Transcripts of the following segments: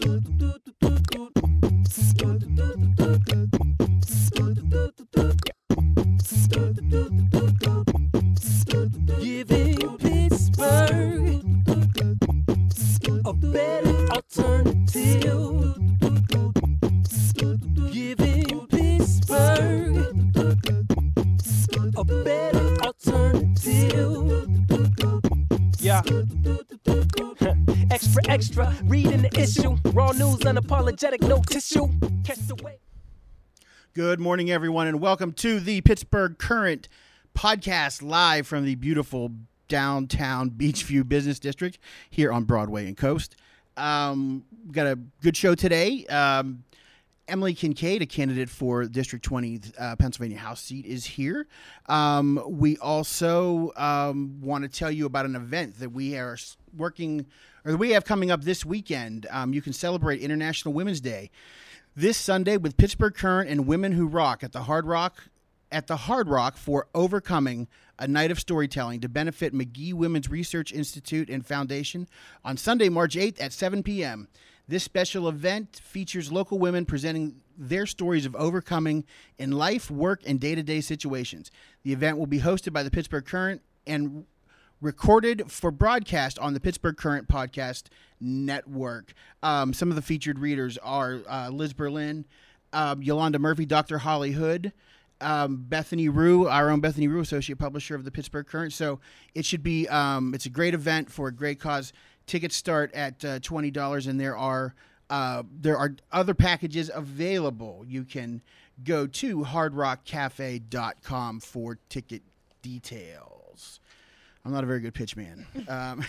Giving unapologetic, no tissue. Good morning, everyone, and welcome to the Pittsburgh Current podcast live from the beautiful downtown Beechview Business District here on Broadway and Coast. Um, got a good show today. Um, Emily Kinkead, a candidate for District 20 uh, Pennsylvania House seat, is here. Um, we also um, want to tell you about an event that we are working or that we have coming up this weekend. Um, you can celebrate International Women's Day this Sunday with Pittsburgh Current and Women Who Rock at the Hard Rock at the Hard Rock for Overcoming a Night of Storytelling to benefit Magee Women's Research Institute and Foundation on Sunday, March 8th at 7 p.m. This special event features local women presenting their stories of overcoming in life, work, and day to day situations. The event will be hosted by the Pittsburgh Current and recorded for broadcast on the Pittsburgh Current Podcast Network. Um, some of the featured readers are uh, Liz Berlin, um, Yolanda Murphy, Dr. Holly Hood, um, Bethany Ruhe, our own Bethany Ruhe, associate publisher of the Pittsburgh Current. So it should be um, it's a great event for a great cause. Tickets start at uh, twenty dollars, and there are uh, there are other packages available. You can go to hardrockcafe.com for ticket details. I'm not a very good pitch man. Um,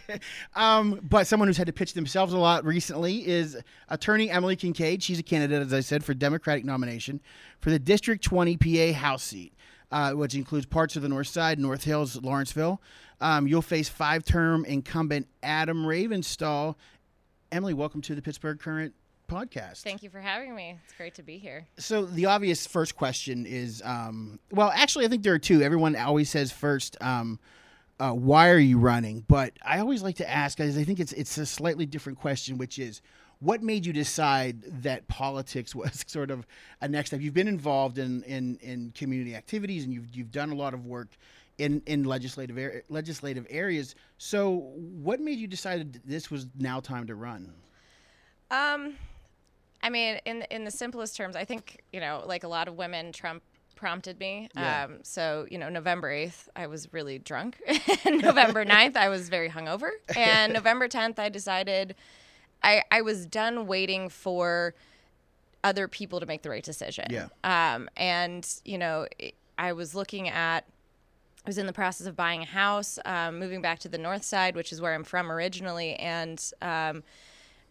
um, but someone who's had to pitch themselves a lot recently is attorney Emily Kinkead. She's a candidate, as I said, for Democratic nomination for the District 20 PA House seat, uh, which includes parts of the North Side, North Hills, Lawrenceville. Um, you'll face five term incumbent Adam Ravenstahl. Emily, welcome to the Pittsburgh Current podcast. Thank you for having me. It's great to be here. So the obvious first question is, um, well, actually, I think there are two. Everyone always says first, um, uh, why are you running? But I always like to ask, because I think it's it's a slightly different question, which is, what made you decide that politics was sort of a next step? You've been involved in in, in community activities, and you've you've done a lot of work in in legislative ar- legislative areas. So, what made you decide this was now time to run? Um, I mean, in in the simplest terms, I think you know, like a lot of women, Trump prompted me. Yeah. Um, so you know, November eighth, I was really drunk. November 9th, I was very hungover, and November tenth, I decided I I was done waiting for other people to make the right decision. Yeah. Um, and you know, I was looking at. I was in the process of buying a house, um, moving back to the north side, which is where I'm from originally, and um,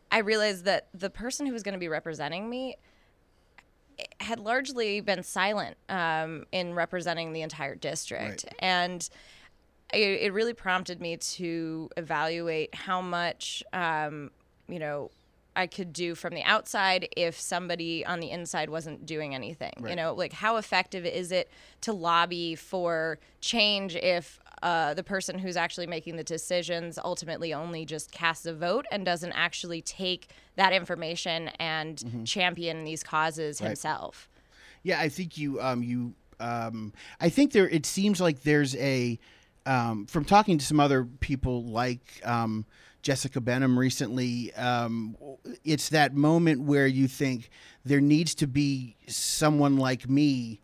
I realized that the person who was going to be representing me had largely been silent um, in representing the entire district, Right. and it, it really prompted me to evaluate how much um, you know I could do from the outside if somebody on the inside wasn't doing anything. You know, like how effective is it to lobby for change if uh, the person who's actually making the decisions ultimately only just casts a vote and doesn't actually take that information and champion these causes himself? Yeah, I think you um you um I think there it seems like there's a um from talking to some other people like um Jessica Benham recently um it's that moment where you think there needs to be someone like me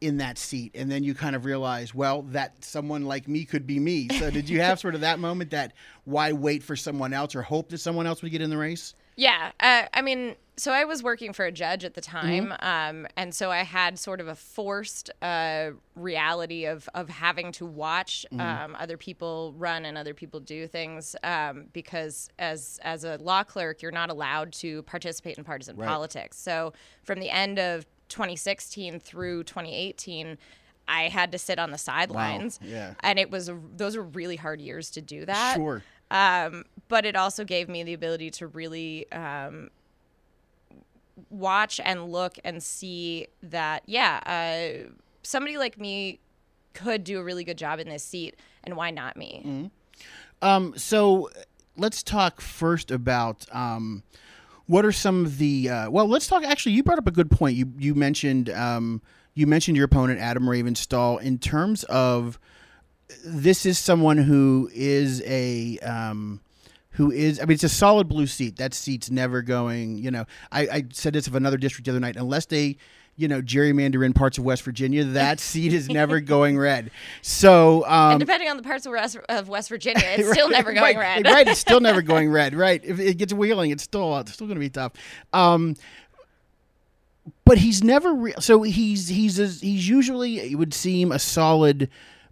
in that seat. And then you kind of realize well that someone like me could be me. So did you have sort of that moment that why wait for someone else or hope that someone else would get in the race Yeah, uh, I mean, so I was working for a judge at the Mm-hmm. time, um, and so I had sort of a forced uh, reality of of having to watch Mm-hmm. um, other people run and other people do things um, because as as a law clerk, you're not allowed to participate in partisan Right. politics. So from the end of 2016 through 2018. I had to sit on the sidelines, yeah. and it was those were really hard years to do that sure um, but it also gave me the ability to really um, watch and look and see that yeah uh, somebody like me could do a really good job in this seat, and why not me? Um, so let's talk first about um, what are some of the uh, well. Let's talk. Actually, you brought up a good point. You you mentioned um, you mentioned your opponent Adam Ravenstahl in terms of this is someone who is a um, who is I mean it's a solid blue seat. That seat's never going. You know, I, I said this of another district the other night. Unless they you know gerrymander in parts of West Virginia, that seat is never going red. So um, and depending on the parts of West, of West Virginia, it's still never going right, red. right, it's still never going red. Right, if it gets wheeling, it's still it's still going to be tough. Um, but he's never re- so he's he's a, he's usually it would seem a solid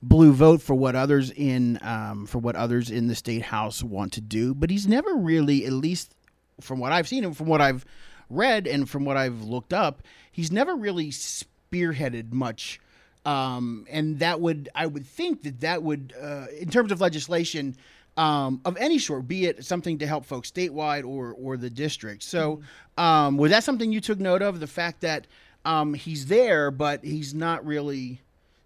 blue vote for what others in um, for what others in the state house want to do, but he's never really, at least from what I've seen and from what I've read and from what I've looked up, he's never really spearheaded much. Um, and that would I would think that that would uh, in terms of legislation um, of any sort, be it something to help folks statewide or or the district. So um, was that something you took note of? The fact that um, he's there, but he's not really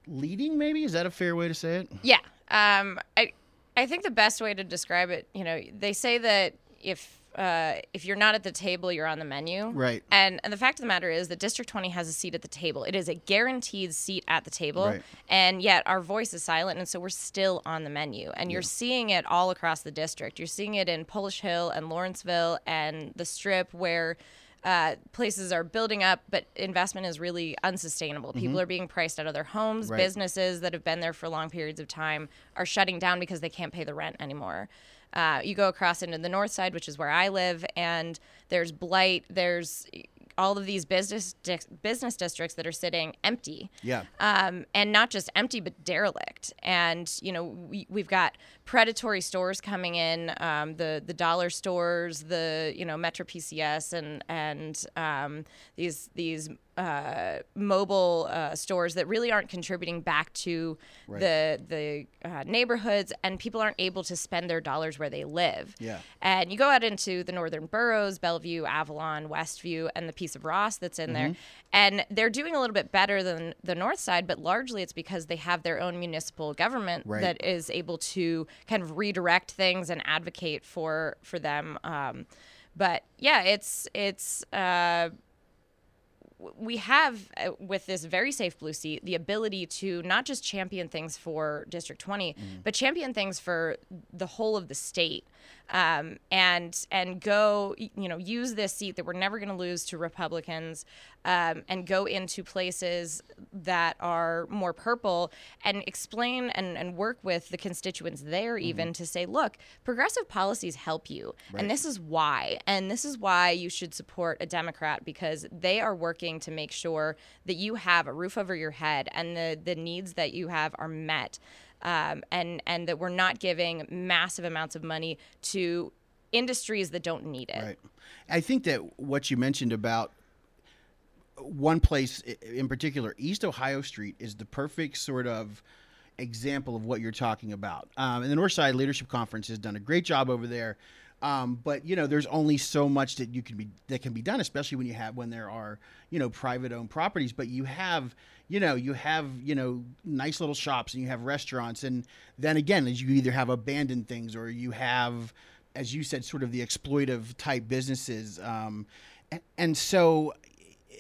leading. Maybe is that a fair way to say it? Yeah. Um, I I think the best way to describe it, you know, they say that if uh, if you're not at the table, you're on the menu. Right. And and the fact of the matter is that District 20 has a seat at the table. It is a guaranteed seat at the table. Right. And yet our voice is silent, and so we're still on the menu. And you're seeing it all across the district. You're seeing it in Polish Hill and Lawrenceville and the Strip, where uh, places are building up, but investment is really unsustainable. People are being priced out of their homes. Mm-hmm. Right. Businesses that have been there for long periods of time are shutting down because they can't pay the rent anymore. Uh, you go across into the north side, which is where I live, and there's blight. There's all of these business dis- business districts that are sitting empty Yeah. um, and not just empty but derelict and you know we, we've got predatory stores coming in um, the the dollar stores the you know metro pcs and and um, these these uh, mobile uh, stores that really aren't contributing back to the the uh, neighborhoods and people aren't able to spend their dollars where they live Yeah. and you go out into the northern boroughs, Bellevue, Avalon, Westview, and the piece of Ross that's in there. And they're doing a little bit better than the north side, but largely it's because they have their own municipal government Right. that is able to kind of redirect things and advocate for for them. Um, but yeah, it's it's uh, we have uh, with this very safe blue seat the ability to not just champion things for district 20 but champion things for the whole of the state um, and and go you know use this seat that we're never going to lose to republicans um, and go into places that are more purple and explain and, and work with the constituents there even to say look progressive policies help you. And this is why and this is why you should support a democrat because they are working to make sure that you have a roof over your head and the, the needs that you have are met um, and and that we're not giving massive amounts of money to industries that don't need it Right. I think that what you mentioned about one place in particular, East Ohio Street, is the perfect sort of example of what you're talking about. Um, and the Northside Leadership Conference has done a great job over there. Um, but you know, there's only so much that you can be that can be done, especially when you have when there are you know private owned properties. But you have you know you have you know nice little shops and you have restaurants, and then again, as you either have abandoned things or you have as you said, sort of the exploitive type businesses. Um, a- and so,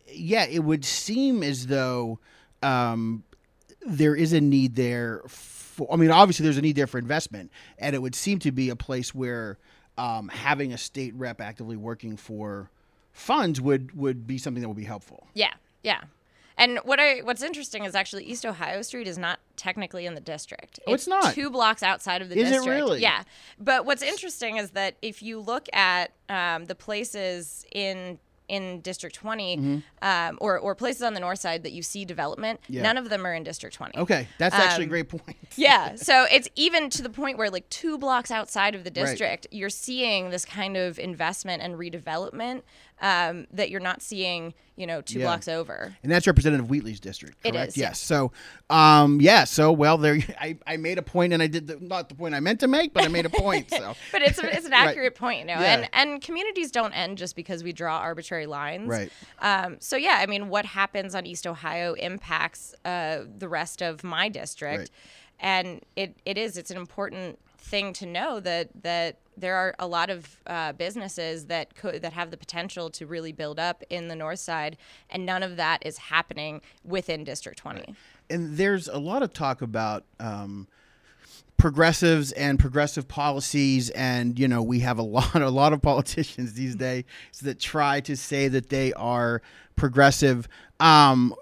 yeah, it would seem as though um, there is a need there for, I mean, obviously there's a need there for investment, and it would seem to be a place where um, having a state rep actively working for funds would, would be something that would be helpful. Yeah, yeah. And what I what's interesting is actually East Ohio Street is not technically in the district. Oh, it's not? two blocks outside of the Is it district. really? Yeah. But what's interesting is that if you look at um, the places in in District 20 um, or or places on the north side that you see development, Mm-hmm. Yeah. none of them are in District 20. Okay, that's actually a Um, great point. Yeah, so it's even to the point where, like, two blocks outside of the district, you're seeing this kind of investment and redevelopment um, that you're not seeing, you know, two Yeah. blocks over. And that's Representative Wheatley's district, It correct? is, Yes. yes. So, um, yeah. So, well, there. I, I made a point, and I did the, not the point I meant to make, but I made a point. So, But it's it's an Right. accurate point, you know. Yeah. And and communities don't end just because we draw arbitrary lines. Right. Um, so yeah, I mean, what happens on East Ohio impacts uh, the rest of my district, Right. and it, it is it's an important thing to know that that there are a lot of uh, businesses that could that have the potential to really build up in the north side, and none of that is happening within District 20. and there's a lot of talk about um, progressives and progressive policies and you know we have a lot a lot of politicians these days that try to say that they are progressive um,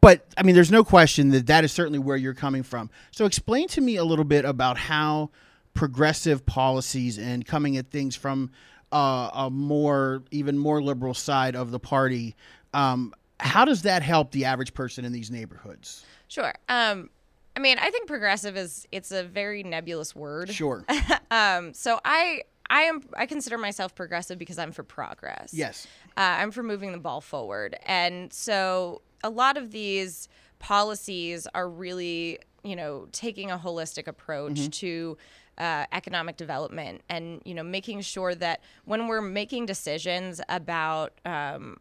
but I mean, there's no question that that is certainly where you're coming from. So, explain to me a little bit about how progressive policies and coming at things from uh, a more, even more liberal side of the party. Um, how does that help the average person in these neighborhoods? Sure. Um, I mean, I think progressive is it's a very nebulous word. Sure. Um, so I I am I consider myself progressive because I'm for progress. Yes. Uh, I'm for moving the ball forward, and so a lot of these policies are really you know taking a holistic approach to. Uh, economic development and you know making sure that when we're making decisions about um,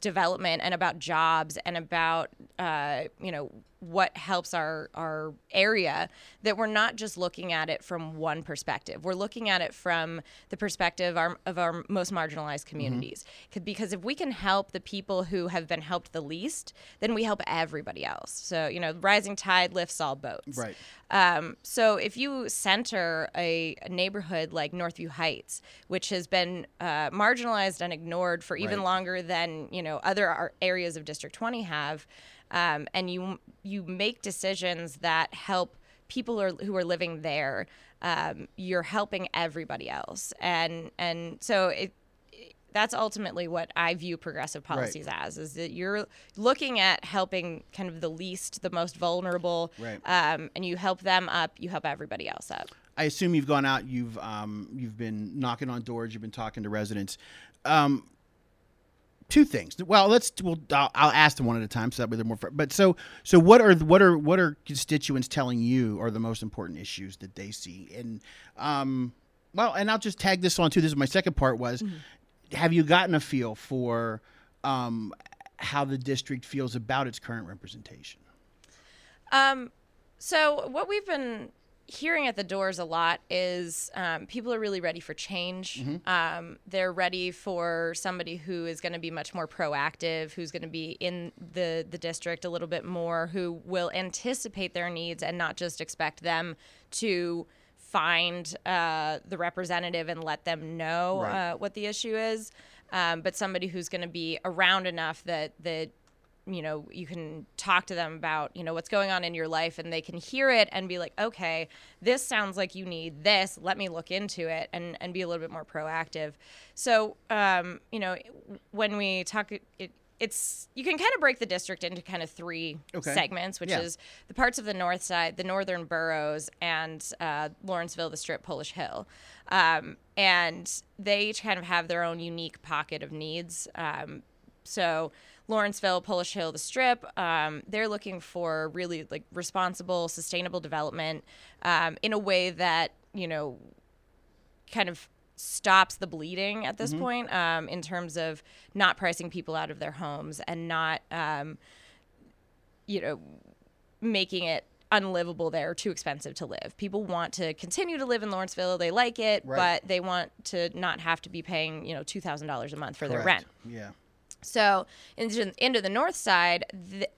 development and about jobs and about uh, you know what helps our our area that we're not just looking at it from one perspective. We're looking at it from the perspective our, of our most marginalized communities. 'Cause- because if we can help the people who have been helped the least then we help everybody else. So you know rising tide lifts all boats. Right. um, so if you center a, a neighborhood like Northview Heights, which has been uh, marginalized and ignored for even Right. longer than you know other areas of District 20 have, um, and you you make decisions that help people who are, who are living there, um, you're helping everybody else, and and so it that's ultimately what I view progressive policies as is that you're looking at helping kind of the least, the most vulnerable, Right. um, and you help them up, you help everybody else up. I assume you've gone out, you've um, you've been knocking on doors, you've been talking to residents. Um, two things. Well, let's well, I'll, I'll ask them one at a time, so that way they're more. fr- But so so what are what are what are constituents telling you are the most important issues that they see? And um, well, and I'll just tag this on too. This is my second part was, have you gotten a feel for um, how the district feels about its current representation? Um, so what we've been hearing at the doors a lot is um, people are really ready for change. Um, they're ready for somebody who is going to be much more proactive, who's going to be in the the district a little bit more, who will anticipate their needs and not just expect them to find uh, the representative and let them know Right. uh, what the issue is. Um, but somebody who's going to be around enough that that you know you can talk to them about you know what's going on in your life and they can hear it and be like okay this sounds like you need this let me look into it and and be a little bit more proactive so um you know when we talk it it's you can kind of break the district into kind of three Okay. segments which Yeah. is the parts of the north side the northern boroughs and uh, lawrenceville the strip polish hill um, and they each kind of have their own unique pocket of needs um, so Lawrenceville, Polish Hill, the Strip, um, they're looking for really like responsible, sustainable development um, in a way that you know kind of stops the bleeding at this point um, in terms of not pricing people out of their homes and not um, you know making it unlivable there too expensive to live. People want to continue to live in Lawrenceville. They like it, Right. but they want to not have to be paying, you know, $2,000 a month for their rent. Yeah. So into, into the north side, the,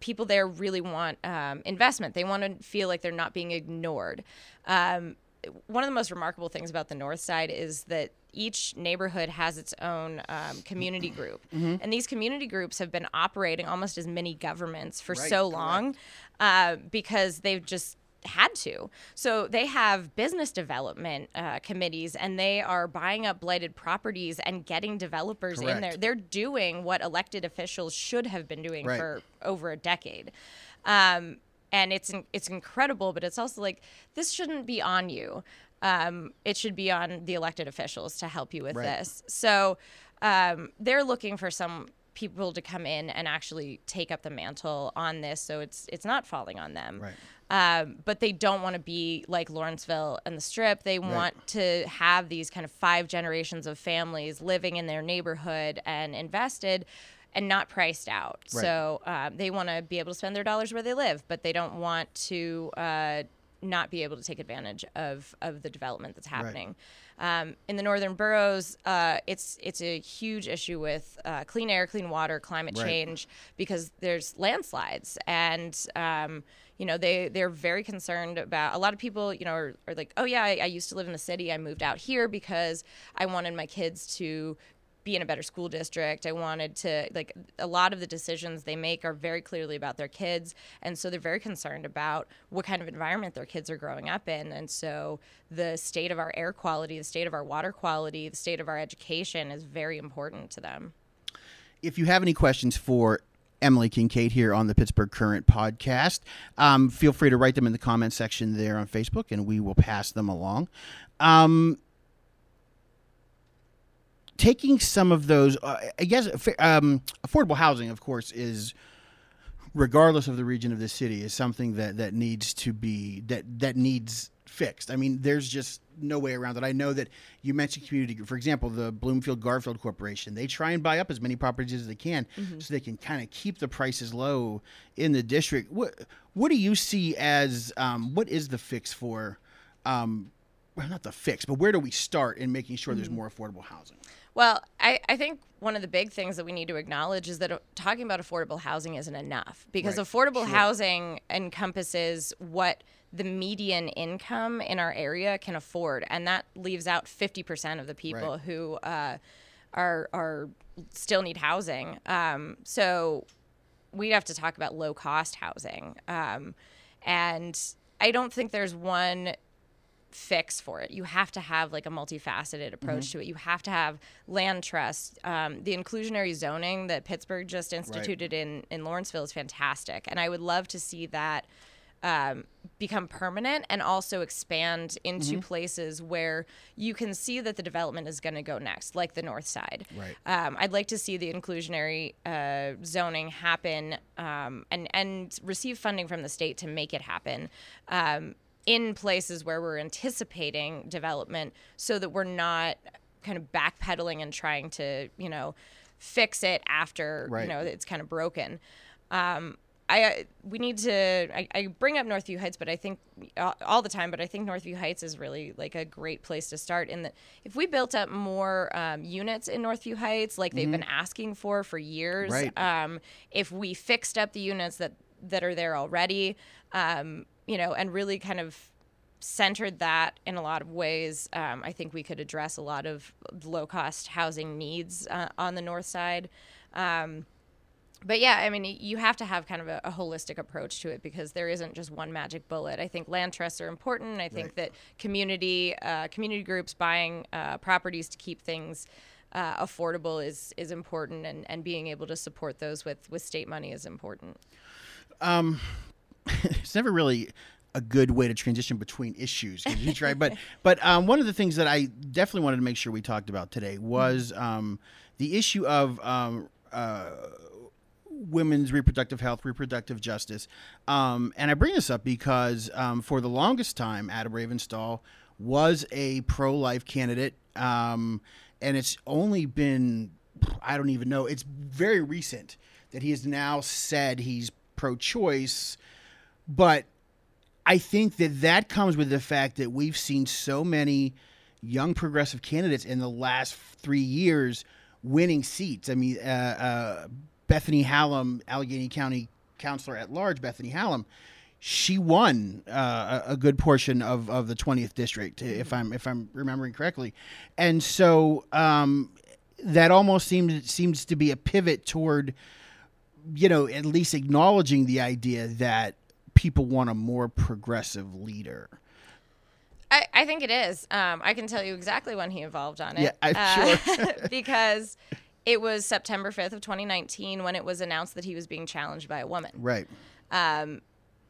people there really want um, investment. They want to feel like they're not being ignored. Um, one of the most remarkable things about the north side is that each neighborhood has its own um, community group, Mm-hmm. and these community groups have been operating almost as mini governments for Right, so long uh, because they've just had to. So they have business development uh, committees and they are buying up blighted properties and getting developers in there. They're doing what elected officials should have been doing Right. for over a decade. Um, and it's it's incredible, but it's also like this shouldn't be on you. um, it should be on the elected officials to help you with Right. this. So um, they're looking for some people to come in and actually take up the mantle on this, so it's it's not falling on them. Right. Um, but they don't want to be like Lawrenceville and the Strip. They want to have these kind of five generations of families living in their neighborhood and invested and not priced out. Right. So um, they want to be able to spend their dollars where they live, but they don't want to uh, not be able to take advantage of, of the development that's happening. Um, in the northern boroughs, uh, it's it's a huge issue with uh, clean air, clean water, climate Right. change because there's landslides and um, you know they they're very concerned about a lot of people you know are, are like oh yeah I, I used to live in the city. I moved out here because I wanted my kids to be in a better school district. I wanted to like a lot of the decisions they make are very clearly about their kids. And so they're very concerned about what kind of environment their kids are growing up in. And so the state of our air quality the state of our water quality the state of our education is very important to them. If you have any questions for Emily Kinkead here on the Pittsburgh Current podcast, um, feel free to write them in the comment section there on Facebook, and we will pass them along. Um, taking some of those, uh, I guess, um, affordable housing, of course, is regardless of the region of the city, is something that that needs to be that that needs fixed. I mean, there's just no way around it. I know that you mentioned community, for example, the Bloomfield Garfield Corporation. They try and buy up as many properties as they can, so they can kind of keep the prices low in the district. What what do you see as um, what is the fix for? Um, well, not the fix, but where do we start in making sure there's more affordable housing? Well, I, I think one of the big things that we need to acknowledge is that uh, talking about affordable housing isn't enough because Right. affordable Sure. housing encompasses what the median income in our area can afford, and that leaves out 50% of the people Right. who uh, are are still need housing. Um, so we'd have to talk about low cost housing, um, and I don't think there's one fix for it. You have to have like a multifaceted approach to it. You have to have land trust. Um, the inclusionary zoning that Pittsburgh just instituted in in Lawrenceville is fantastic, and I would love to see that um, become permanent and also expand into places where you can see that the development is going to go next, like the North Side. Right. Um, I'd like to see the inclusionary uh, zoning happen um, and and receive funding from the state to make it happen. Um, in places where we're anticipating development so that we're not kind of backpedaling and trying to, you know, fix it after, Right. you know, it's kind of broken. Um, I uh, we need to. I, I bring up Northview Heights, but I think all, all the time. But I think Northview Heights is really like a great place to start. In that, if we built up more um, units in Northview Heights, like they've been asking for for years, Right. um, if we fixed up the units that that are there already, um, you know, and really kind of centered that in a lot of ways, um, I think we could address a lot of low cost housing needs uh, on the north side. Um, but yeah, I mean, you have to have kind of a, a holistic approach to it because there isn't just one magic bullet. I think land trusts are important. I think that community uh, community groups buying uh, properties to keep things uh, affordable is is important, and, and being able to support those with with state money is important. it's never really a good way to transition between issues you try but but um, one of the things that i definitely wanted to make sure we talked about today was um, the issue of um, uh, women's reproductive health reproductive justice. Um, and i bring this up because um, for the longest time adam ravenstahl was a pro-life candidate. Um, and it's only been i don't even know it's very recent that he has now said he's pro-choice. But I think that that comes with the fact that we've seen so many young progressive candidates in the last three years winning seats. I mean, uh, uh, Bethany Hallam, Allegheny County Councilor at Large, Bethany Hallam, she won uh, a good portion of, of the 20th district, if I'm if I'm remembering correctly, and so um, that almost seems seems to be a pivot toward you know, at least acknowledging the idea that people want a more progressive leader. I, I think it is. Um, I can tell you exactly when he evolved on it. Yeah, I'm uh, because it was September 5th of 2019 when it was announced that he was being challenged by a woman. Right. Um,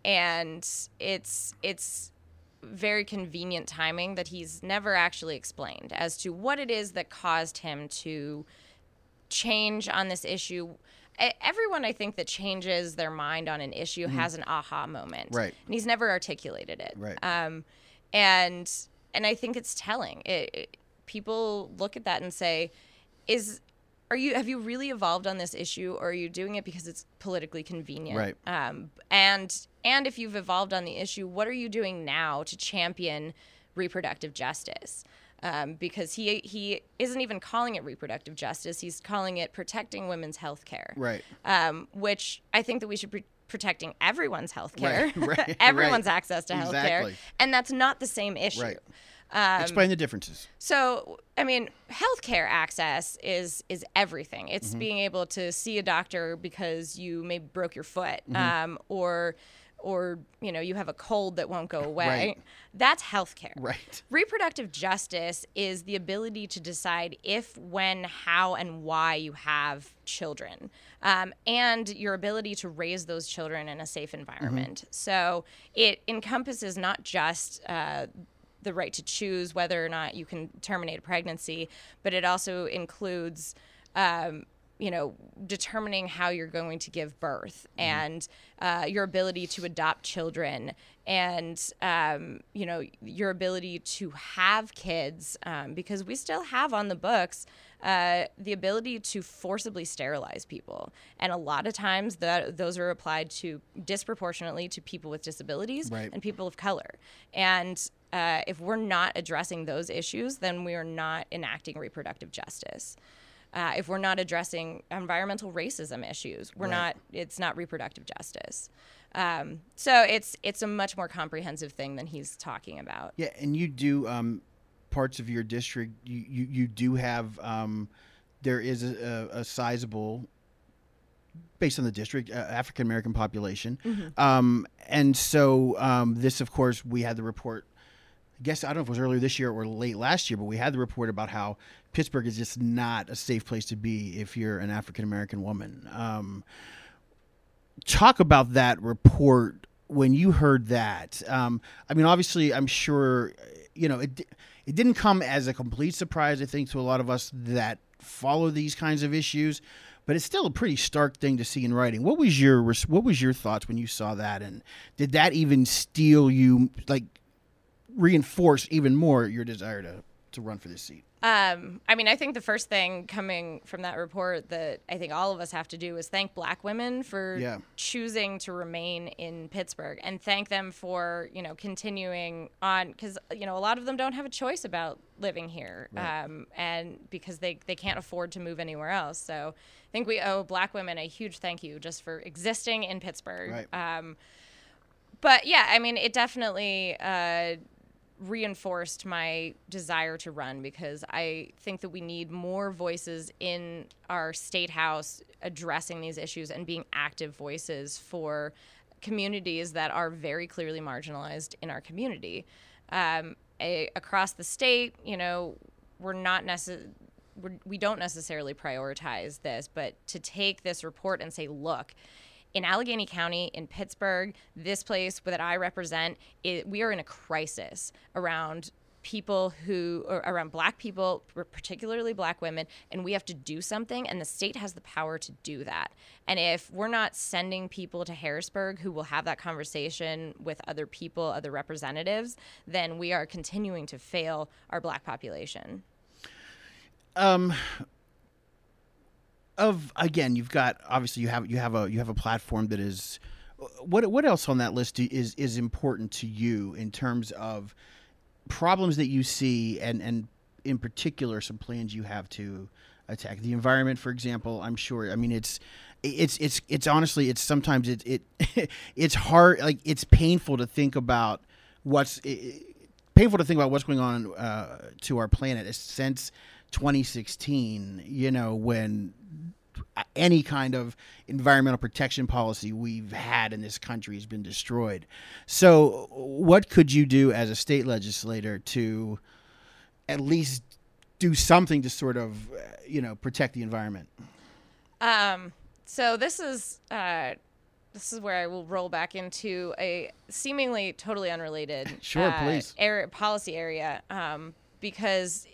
and it's it's very convenient timing that he's never actually explained as to what it is that caused him to change on this issue. Everyone, I think, that changes their mind on an issue has an aha moment, Right. And he's never articulated it, Right. Um, and and I think it's telling. It, it- people look at that and say, "Is are you have you really evolved on this issue, or are you doing it because it's politically convenient?" Right. Um, and and if you've evolved on the issue, what are you doing now to champion reproductive justice? Um, because he he isn't even calling it reproductive justice; he's calling it protecting women's health care. Right. Um, which I think that we should be protecting everyone's health care, Right, right, everyone's right. access to health Exactly. care, and that's not the same issue. Um, Explain the differences. So, I mean, healthcare access is is everything. It's Mm-hmm. being able to see a doctor because you maybe broke your foot, Mm-hmm. um, or or you know you have a cold that won't go away. Right. That's healthcare. Right. Reproductive justice is the ability to decide if, when, how, and why you have children, um, and your ability to raise those children in a safe environment. So it encompasses not just uh, the right to choose whether or not you can terminate a pregnancy, but it also includes. Um, you know, determining how you're going to give birth and uh, your ability to adopt children and, um, you know, your ability to have kids um, because we still have on the books uh, the ability to forcibly sterilize people. And a lot of times that those are applied to disproportionately to people with disabilities Right. and people of color. And uh, if we're not addressing those issues, then we are not enacting reproductive justice uh, if we're not addressing environmental racism issues, we're Right. not. It's not reproductive justice. Um, so it's it's a much more comprehensive thing than he's talking about. Yeah, and you do um, parts of your district. You you, you do have um, there is a, a, sizable, based on the district, uh, African American population, um, and so um, this, of course, we had the report. I guess I don't know if it was earlier this year or late last year, but we had the report about how Pittsburgh is just not a safe place to be if you're an African American woman. Um, talk about that report when you heard that. Um, I mean, obviously, I'm sure you know it. It didn't come as a complete surprise, I think, to a lot of us that follow these kinds of issues. But it's still a pretty stark thing to see in writing. What was your What was your thoughts when you saw that, and did that even steel you, like, reinforce even more your desire to to run for this seat? Um, I mean, I think the first thing coming from that report that I think all of us have to do is thank Black women for Yeah. choosing to remain in Pittsburgh, and thank them for you know continuing on because you know a lot of them don't have a choice about living here, um, and because they they can't afford to move anywhere else. So I think we owe Black women a huge thank you just for existing in Pittsburgh. Right. Um, but yeah, I mean, it definitely uh, reinforced my desire to run because I think that we need more voices in our state house addressing these issues and being active voices for communities that are very clearly marginalized in our community. Um, a, across the state, you know, we're not necessarily we don't necessarily prioritize this, but to take this report and say, look, in Allegheny County, in Pittsburgh, this place that I represent, it, we are in a crisis around people who, around black people, particularly black women, and we have to do something, and the state has the power to do that. And if we're not sending people to Harrisburg who will have that conversation with other people, other representatives, then we are continuing to fail our black population. um of again you've got obviously you have you have a you have a platform that is what what else on that list is is important to you in terms of problems that you see and and in particular some plans you have to attack? The environment for example i'm sure i mean it's it's it's it's honestly it's sometimes it it it's hard like it's painful to think about what's it, painful to think about what's going on uh, to our planet. Since 2016 you know when any kind of environmental protection policy we've had in this country has been destroyed. So, what could you do as a state legislator to at least do something to sort of, uh, you know, protect the environment? Um, so this is uh, this is where I will roll back into a seemingly totally unrelated Sure, uh, please. area, policy area um, because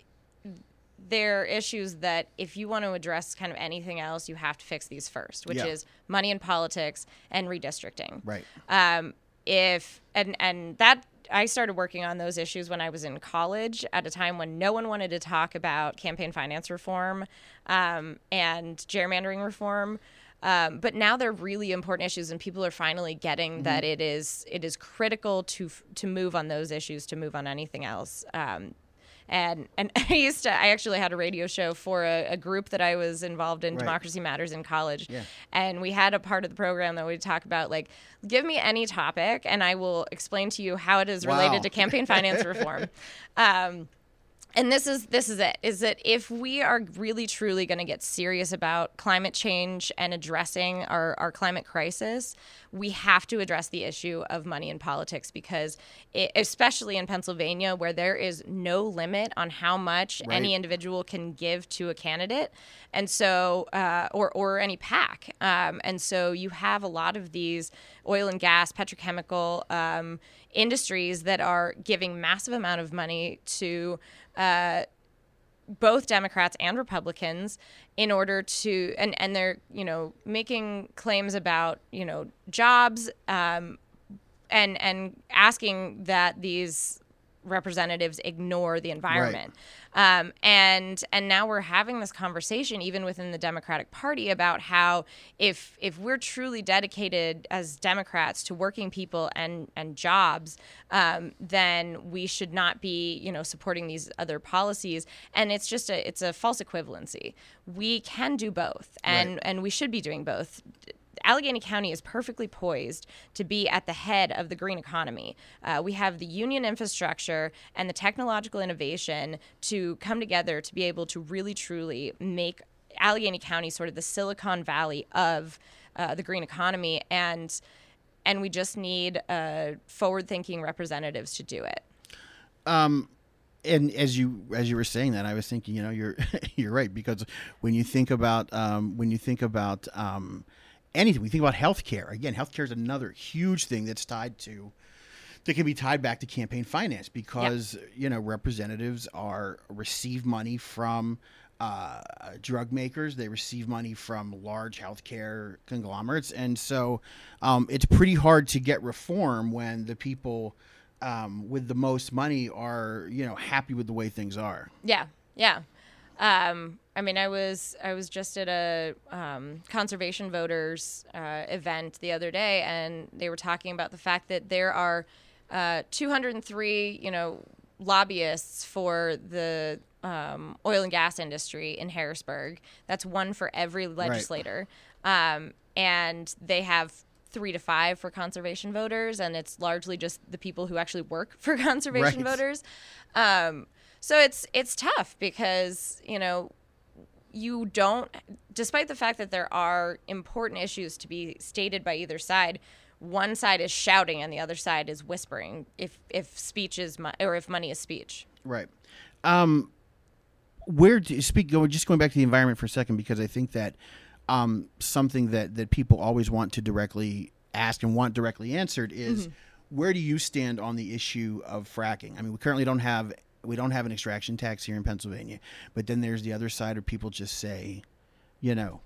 there are issues that if you want to address kind of anything else, you have to fix these first, which Yeah. is money in politics and redistricting. Right. Um, if and and that I started working on those issues when I was in college at a time when no one wanted to talk about campaign finance reform um, and gerrymandering reform. Um, but now they're really important issues, and people are finally getting that it is it is critical to f- to move on those issues, to move on anything else. Um, and and I used to I actually had a radio show for a, a group that I was involved in Right. Democracy Matters in college. Yeah. And we had a part of the program that we talk about like give me any topic and I will explain to you how it is related Wow. to campaign finance reform. Um, and this is this is it is that if we are really truly going to get serious about climate change and addressing our, our climate crisis we have to address the issue of money in politics because it, especially in pennsylvania where there is no limit on how much Right. any individual can give to a candidate and so uh, or, or any pac um, and so you have a lot of these oil and gas petrochemical um, industries that are giving massive amount of money to uh, both Democrats and Republicans in order to and and they're you know making claims about you know jobs um, and and asking that these representatives ignore the environment um, and and now we're having this conversation even within the Democratic Party about how if if we're truly dedicated as Democrats to working people and and jobs, um, then we should not be you know supporting these other policies. And it's just a it's a false equivalency. We can do both, and Right. and we should be doing both. Allegheny County is perfectly poised to be at the head of the green economy. Uh, we have the union infrastructure and the technological innovation to come together to be able to really truly make Allegheny County sort of the Silicon Valley of uh, the green economy, and and we just need uh, forward-thinking representatives to do it. and as you as you were saying that, I was thinking, you know, you're you're right because when you think about um, when you think about um, anything, we think about healthcare. Again, healthcare is another huge thing that's tied to that can be tied back to campaign finance because you know representatives are receive money from uh, drug makers. They receive money from large healthcare conglomerates, and so um, it's pretty hard to get reform when the people um, with the most money are you know happy with the way things are. Yeah, yeah. Um, I mean, I was I was just at a um, conservation voters uh, event the other day, and they were talking about the fact that there are uh, 203, you know, lobbyists for the um, oil and gas industry in Harrisburg. That's one for every legislator, um, and they have three to five for conservation voters, and it's largely just the people who actually work for conservation Right. voters. Um, so it's it's tough because you know you don't, despite the fact that there are important issues to be stated by either side. One side is shouting and the other side is whispering. If if speech is mo- or if money is speech. Right. Um, where do speak? Go just going back to the environment for a second because I think that um, something that that people always want to directly ask and want directly answered is where do you stand on the issue of fracking? I mean, we currently don't have we don't have an extraction tax here in Pennsylvania, but then there's the other side of people just say, you know,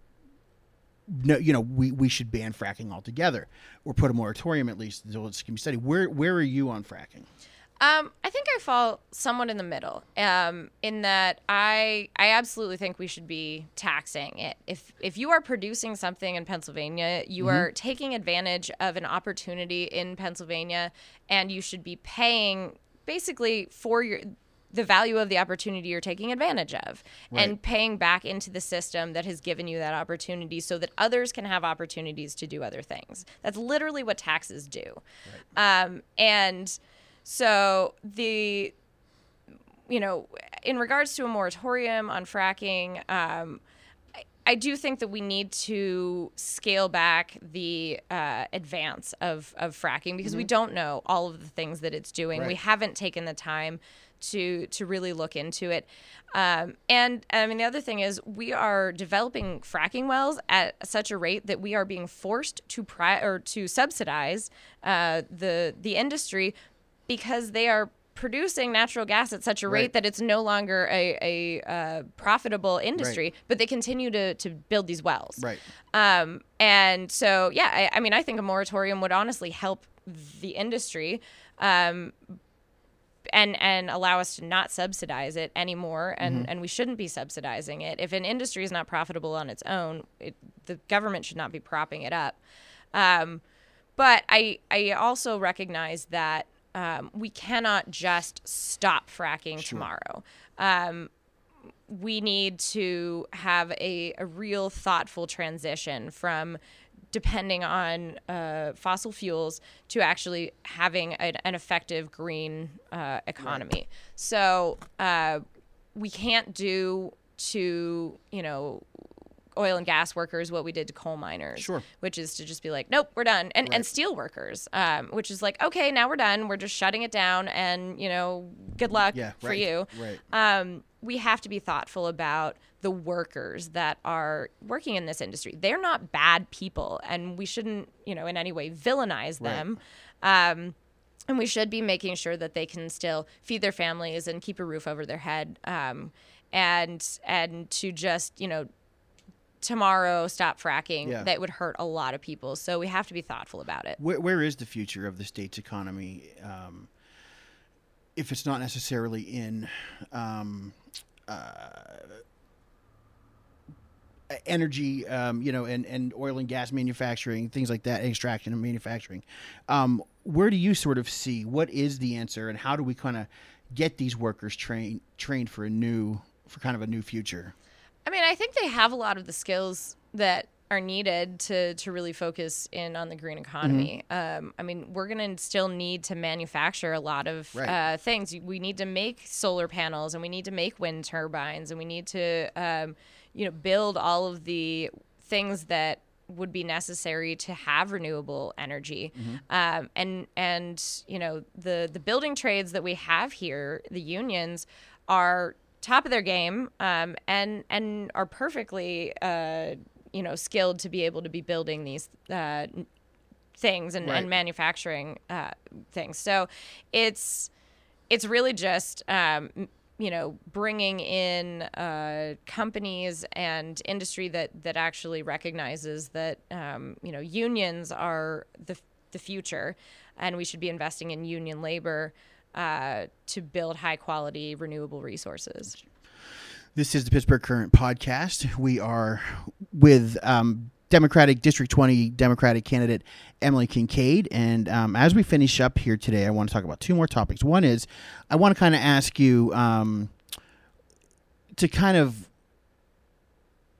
no, you know, we, we should ban fracking altogether or put a moratorium at least until it can be studied. Where where are you on fracking? Um, I think I fall somewhat in the middle. Um, in that I I absolutely think we should be taxing it. If if you are producing something in Pennsylvania, you are taking advantage of an opportunity in Pennsylvania, and you should be paying basically for your the value of the opportunity you're taking advantage of and paying back into the system that has given you that opportunity so that others can have opportunities to do other things. That's literally what taxes do. Um, and so the you know, in regards to a moratorium on fracking, um, I, I do think that we need to scale back the uh, advance of, of fracking because we don't know all of the things that it's doing. We haven't taken the time to to really look into it. Um, and I mean, the other thing is we are developing fracking wells at such a rate that we are being forced to pri- or to subsidize uh, the the industry because they are producing natural gas at such a rate Right. that it's no longer a, a uh, profitable industry, but they continue to, to build these wells. Right. Um, and so, yeah, I, I mean, I think a moratorium would honestly help the industry. Um, and and allow us to not subsidize it anymore and and we shouldn't be subsidizing it. If an industry is not profitable on its own it, the government should not be propping it up. Um, but i i also recognize that um, we cannot just stop fracking tomorrow. Um, we need to have a, a real thoughtful transition from depending on uh, fossil fuels to actually having an, an effective green uh, economy. So uh, we can't do to you know oil and gas workers what we did to coal miners, Sure. which is to just be like, nope, we're done, and and steel workers, um, which is like, okay, now we're done, we're just shutting it down, and you know, good luck Yeah, for right, you right. um, we have to be thoughtful about the workers that are working in this industry. They're not bad people, and we shouldn't, you know, in any way villainize them. Um, and we should be making sure that they can still feed their families and keep a roof over their head. Um, and and to just, you know, tomorrow stop fracking Yeah. that would hurt a lot of people. So we have to be thoughtful about it. Where, where is the future of the state's economy um, if it's not necessarily in um, uh, energy, um, you know, and, and oil and gas manufacturing, things like that, extraction and manufacturing? Um, where do you sort of see what is the answer, and how do we kind of get these workers trained trained for a new for kind of a new future? I mean, I think they have a lot of the skills that are needed to to really focus in on the green economy. Um, I mean, we're going to still need to manufacture a lot of Right. uh, things. We need to make solar panels, and we need to make wind turbines, and we need to, um, you know, build all of the things that would be necessary to have renewable energy. Um, and and you know the the building trades that we have here, the unions are top of their game um, and and are perfectly uh, you know skilled to be able to be building these uh, things and, Right. and manufacturing uh, things. So it's it's really just um, you know bringing in uh, companies and industry that that actually recognizes that um, you know unions are the the future, and we should be investing in union labor uh, to build high quality renewable resources. This is the Pittsburgh Current podcast. We are with um, Democratic District 20 Democratic candidate Emily Kinkead. And um, as we finish up here today, I want to talk about two more topics. One is I want to kind of ask you um, to kind of,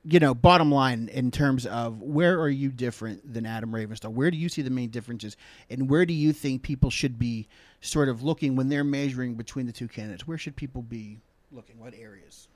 you know, bottom line in terms of where are you different than Adam Ravenstahl? Where do you see the main differences? And where do you think people should be sort of looking when they're measuring between the two candidates? Where should people be looking? What areas?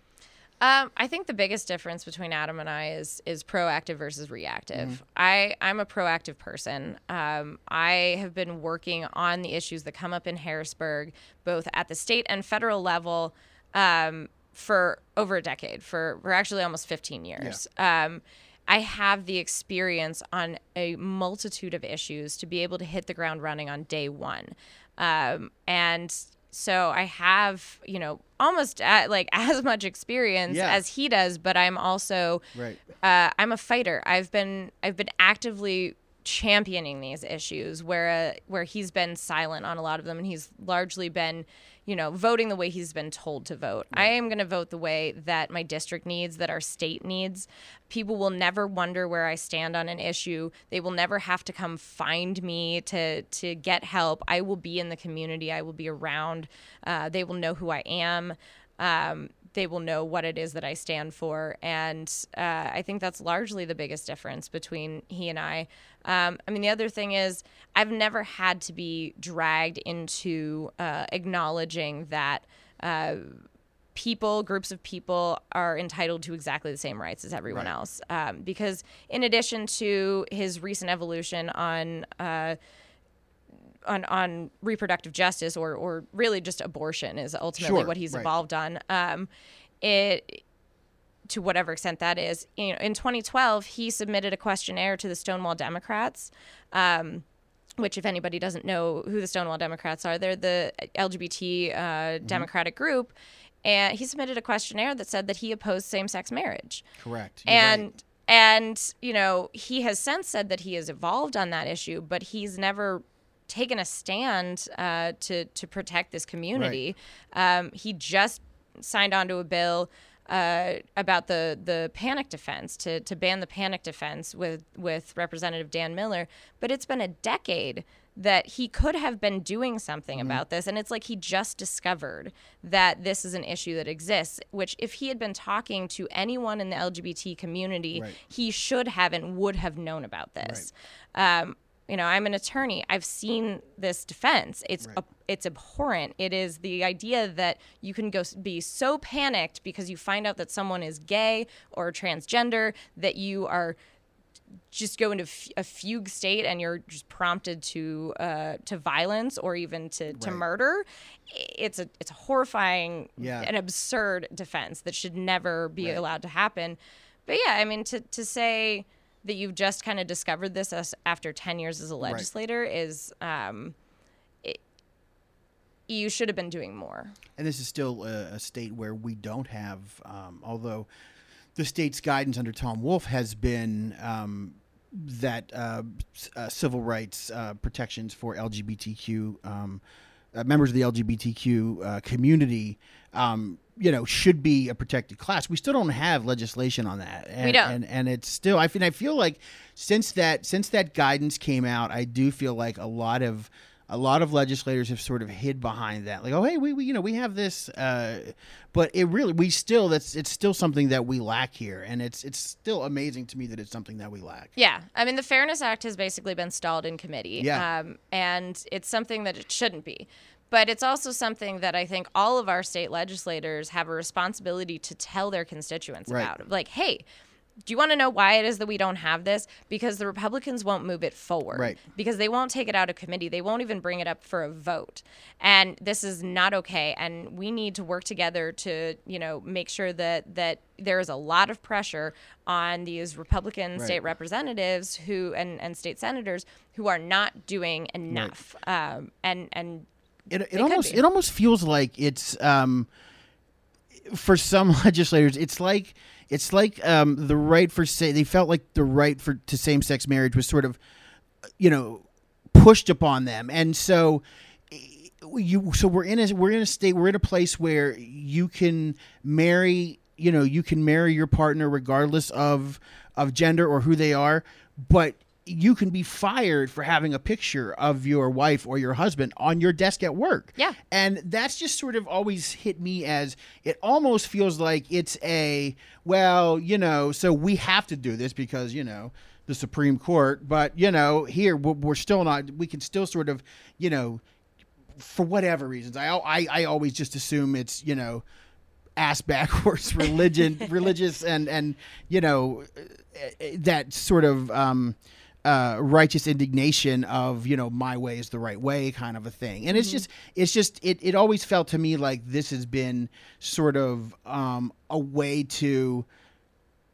Um, I think the biggest difference between Adam and I is is proactive versus reactive. I I'm a proactive person. Um, I have been working on the issues that come up in Harrisburg, both at the state and federal level, um, for over a decade. For for actually almost 15 years. Um, I have the experience on a multitude of issues to be able to hit the ground running on day one. Um, and so I have, you know, almost at, like as much experience Yeah. as he does, but I'm also Right. uh, I'm a fighter. I've been I've been actively championing these issues where uh, where he's been silent on a lot of them and he's largely been you know voting the way he's been told to vote. I am going to vote the way that my district needs that our state needs. People will never wonder where i stand on an issue. They will never have to come find me to to get help. I will be in the community. I will be around. Uh, they will know who i am. Um, they will know what it is that I stand for. And uh, I think that's largely the biggest difference between he and I. Um, I mean, the other thing is, I've never had to be dragged into uh, acknowledging that. Uh, people, groups of people, are entitled to exactly the same rights as everyone Right. else. Um, because in addition to his recent evolution on uh, on on reproductive justice, or or really just abortion, is ultimately Sure, what he's right. evolved on. Um, it to whatever extent that is. You know, in 2012, he submitted a questionnaire to the Stonewall Democrats. Um, which, if anybody doesn't know who the Stonewall Democrats are, they're the LGBT uh, Democratic group. And he submitted a questionnaire that said that he opposed same sex marriage. Correct. You're And right. and you know he has since said that he has evolved on that issue, but he's never taken a stand uh, to to protect this community. Um, he just signed onto a bill uh, about the the panic defense to to ban the panic defense with with Representative Dan Miller, but it's been a decade that he could have been doing something Mm-hmm. about this and it's like he just discovered that this is an issue that exists which if he had been talking to anyone in the lgbt community Right. he should have and would have known about this um, you know i'm an attorney i've seen this defense it's Right. a, it's abhorrent it is the idea that you can go be so panicked because you find out that someone is gay or transgender that you are just go into f- a fugue state and you're just prompted to uh, to violence or even to, to murder. It's a it's a horrifying Yeah. and absurd defense that should never be Right. allowed to happen. But yeah, I mean to to say that you've just kind of discovered this as, after 10 years as a legislator is um, it, you should have been doing more. And this is still a, a state where we don't have, um, although the state's guidance under Tom Wolf has been um, that uh, uh, civil rights uh, protections for LGBTQ um, uh, members of the LGBTQ uh, community, um, you know, should be a protected class. We still don't have legislation on that. And, don't. And, and it's still, I feel, I feel like since that since that guidance came out, I do feel like a lot of a lot of legislators have sort of hid behind that like oh hey we, we you know we have this uh, but it really we still that's it's still something that we lack here and it's it's still amazing to me that it's something that we lack Yeah, I mean the Fairness Act has basically been stalled in committee, Yeah. um, and it's something that it shouldn't be. But it's also something that I think all of our state legislators have a responsibility to tell their constituents Right. about. Like, hey, do you want to know why it is that we don't have this? Because the Republicans won't move it forward. Right. Because they won't take it out of committee. They won't even bring it up for a vote. And this is not okay. And we need to work together to, you know, make sure that that there is a lot of pressure on these Republican Right. state representatives who and, and state senators who are not doing enough. Um, and and it, it could almost it almost feels like it's um, for some legislators it's like it's like um, the right for say they felt like the right for to same sex marriage was sort of you know pushed upon them. And so you so we're in a we're in a state we're in a place where you can marry you know you can marry your partner regardless of of gender or who they are but you can be fired for having a picture of your wife or your husband on your desk at work Yeah. and that's just sort of always hit me as it almost feels like it's a well you know so we have to do this because you know the supreme court but you know here we're still not we can still sort of you know for whatever reasons. I, I I always just assume it's you know ass backwards religion, religious and and you know uh, that sort of um, uh, righteous indignation of you know my way is the right way kind of a thing. And it's just it's just it it always felt to me like this has been sort of um, a way to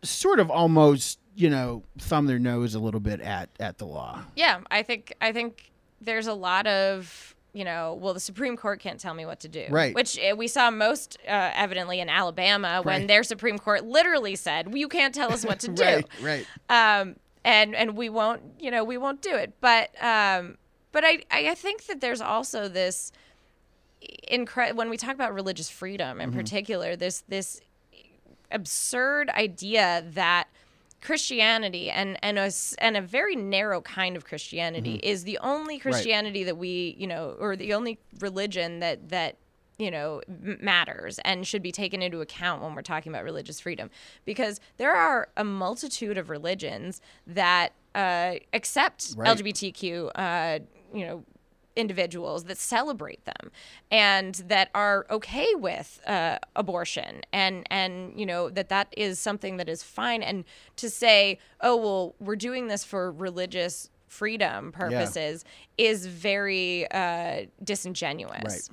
sort of almost you know thumb their nose a little bit at at the law. yeah, I think I think there's a lot of you know, well, the Supreme Court can't tell me what to do. Right. Which uh, we saw most uh, evidently in Alabama when Right. their Supreme Court literally said, well, "You can't tell us what to do." Right, right. um, and and we won't, you know, we won't do it. But um, but I I think that there's also this incre- when we talk about religious freedom in particular, this this absurd idea that Christianity and and a and a very narrow kind of Christianity is the only Christianity that we you know or the only religion that that you know matters and should be taken into account when we're talking about religious freedom because there are a multitude of religions that uh, accept Right. LGBTQ uh, you know individuals that celebrate them and that are okay with uh, abortion and and you know that that is something that is fine and to say oh well we're doing this for religious freedom purposes is very uh, disingenuous Right.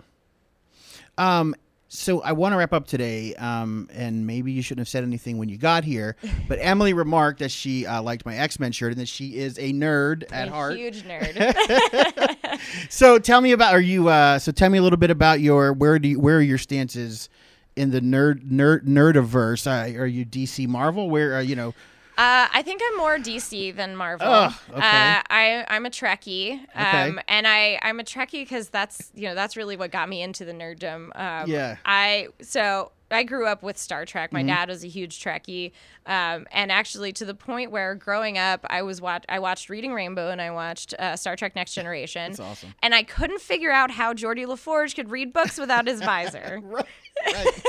Um, so I want to wrap up today, um, and maybe you shouldn't have said anything when you got here, but Emily remarked that she uh, liked my X Men shirt and that she is a nerd at a heart. huge nerd So tell me about are you? Uh, so tell me a little bit about your where do you, where are your stances in the nerd nerd nerdiverse? Uh, are you DC Marvel? Where are you know? Uh, I think I'm more DC than Marvel. Ugh, okay. uh, I I'm a Trekkie, um, Okay. and I I'm a Trekkie because that's you know that's really what got me into the nerddom. Um, Yeah. Mm-hmm. I so I grew up with Star Trek. My dad was a huge Trekkie, um, and actually to the point where growing up, I was watch I watched Reading Rainbow and I watched uh, Star Trek Next Generation. That's awesome. And I couldn't figure out how Geordi LaForge could read books without his visor. Right. Like,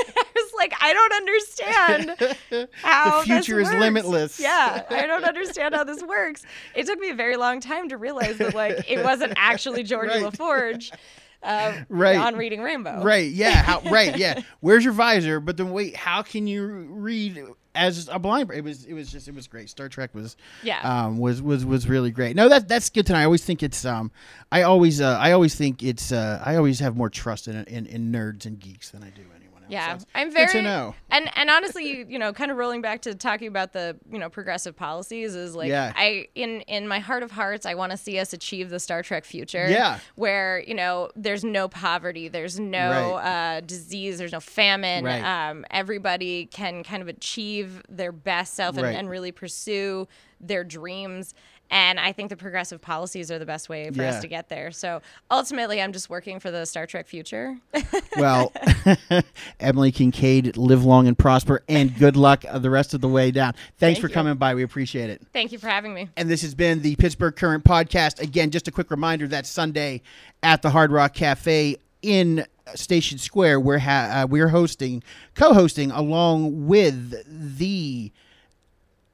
I don't understand how The future is limitless. Yeah, I don't understand how this works. It took me a very long time to realize that like it wasn't actually Geordi Right. LaForge uh, Right. on Reading Rainbow. Right. Yeah. How, right. Yeah. Where's your visor? But then wait, how can you read as a blind? It was. It was just. It was great. Star Trek was. Yeah. Um. Was was was really great. No, that that's good to know. I always think it's. Um. I always. Uh, I always think it's. Uh. I always have more trust in in, in nerds and geeks than I do Yeah, I'm good very to know. and and honestly, you, know, kind of rolling back to talking about the you know progressive policies is like Yeah. I in in my heart of hearts, I want to see us achieve the Star Trek future. Yeah. where you know there's no poverty, there's no uh, disease, there's no famine. Right. Um, everybody can kind of achieve their best self and, Right. and really pursue their dreams. And I think the progressive policies are the best way for Yeah. us to get there. So ultimately, I'm just working for the Star Trek future. Well, Emily Kinkead, live long and prosper, and good luck the rest of the way down. Thanks Thank for you. coming by. We appreciate it. Thank you for having me. And this has been the Pittsburgh Current Podcast. Again, just a quick reminder that Sunday at the Hard Rock Cafe in Station Square, we're ha- uh, we're hosting, co-hosting along with the.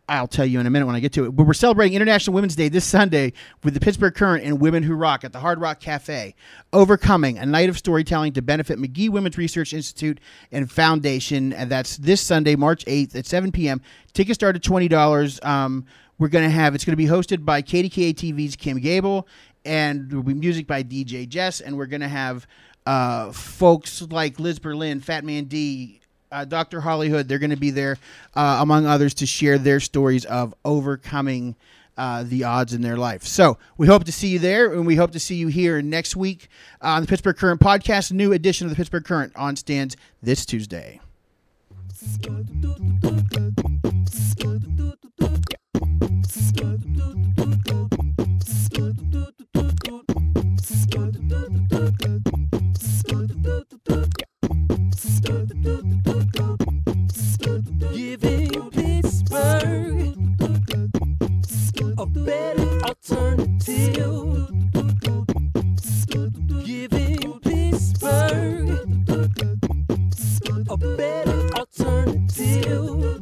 I'll tell you in a minute when I get to it. But we're celebrating International Women's Day this Sunday with the Pittsburgh Current and Women Who Rock at the Hard Rock Cafe. Overcoming, a night of storytelling to benefit Magee Women's Research Institute and Foundation. And that's this Sunday, March 8th at 7 p.m. Tickets start at $20. Um, we're going to have, it's going to be hosted by KDKA TV's Kim Gable, and there will be music by DJ Jess. And we're going to have uh, folks like Liz Berlin, Fat Man D, uh, Dr. Hollywood. They're going to be there, uh, among others, to share their stories of overcoming uh, the odds in their life. So we hope to see you there, and we hope to see you here next week on the Pittsburgh Current podcast. New edition of the Pittsburgh Current on stands this Tuesday. Giving Pittsburgh a better alternative. Giving Pittsburgh a better alternative.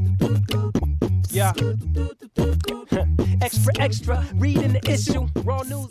Yeah. extra, extra, reading the issue. Raw news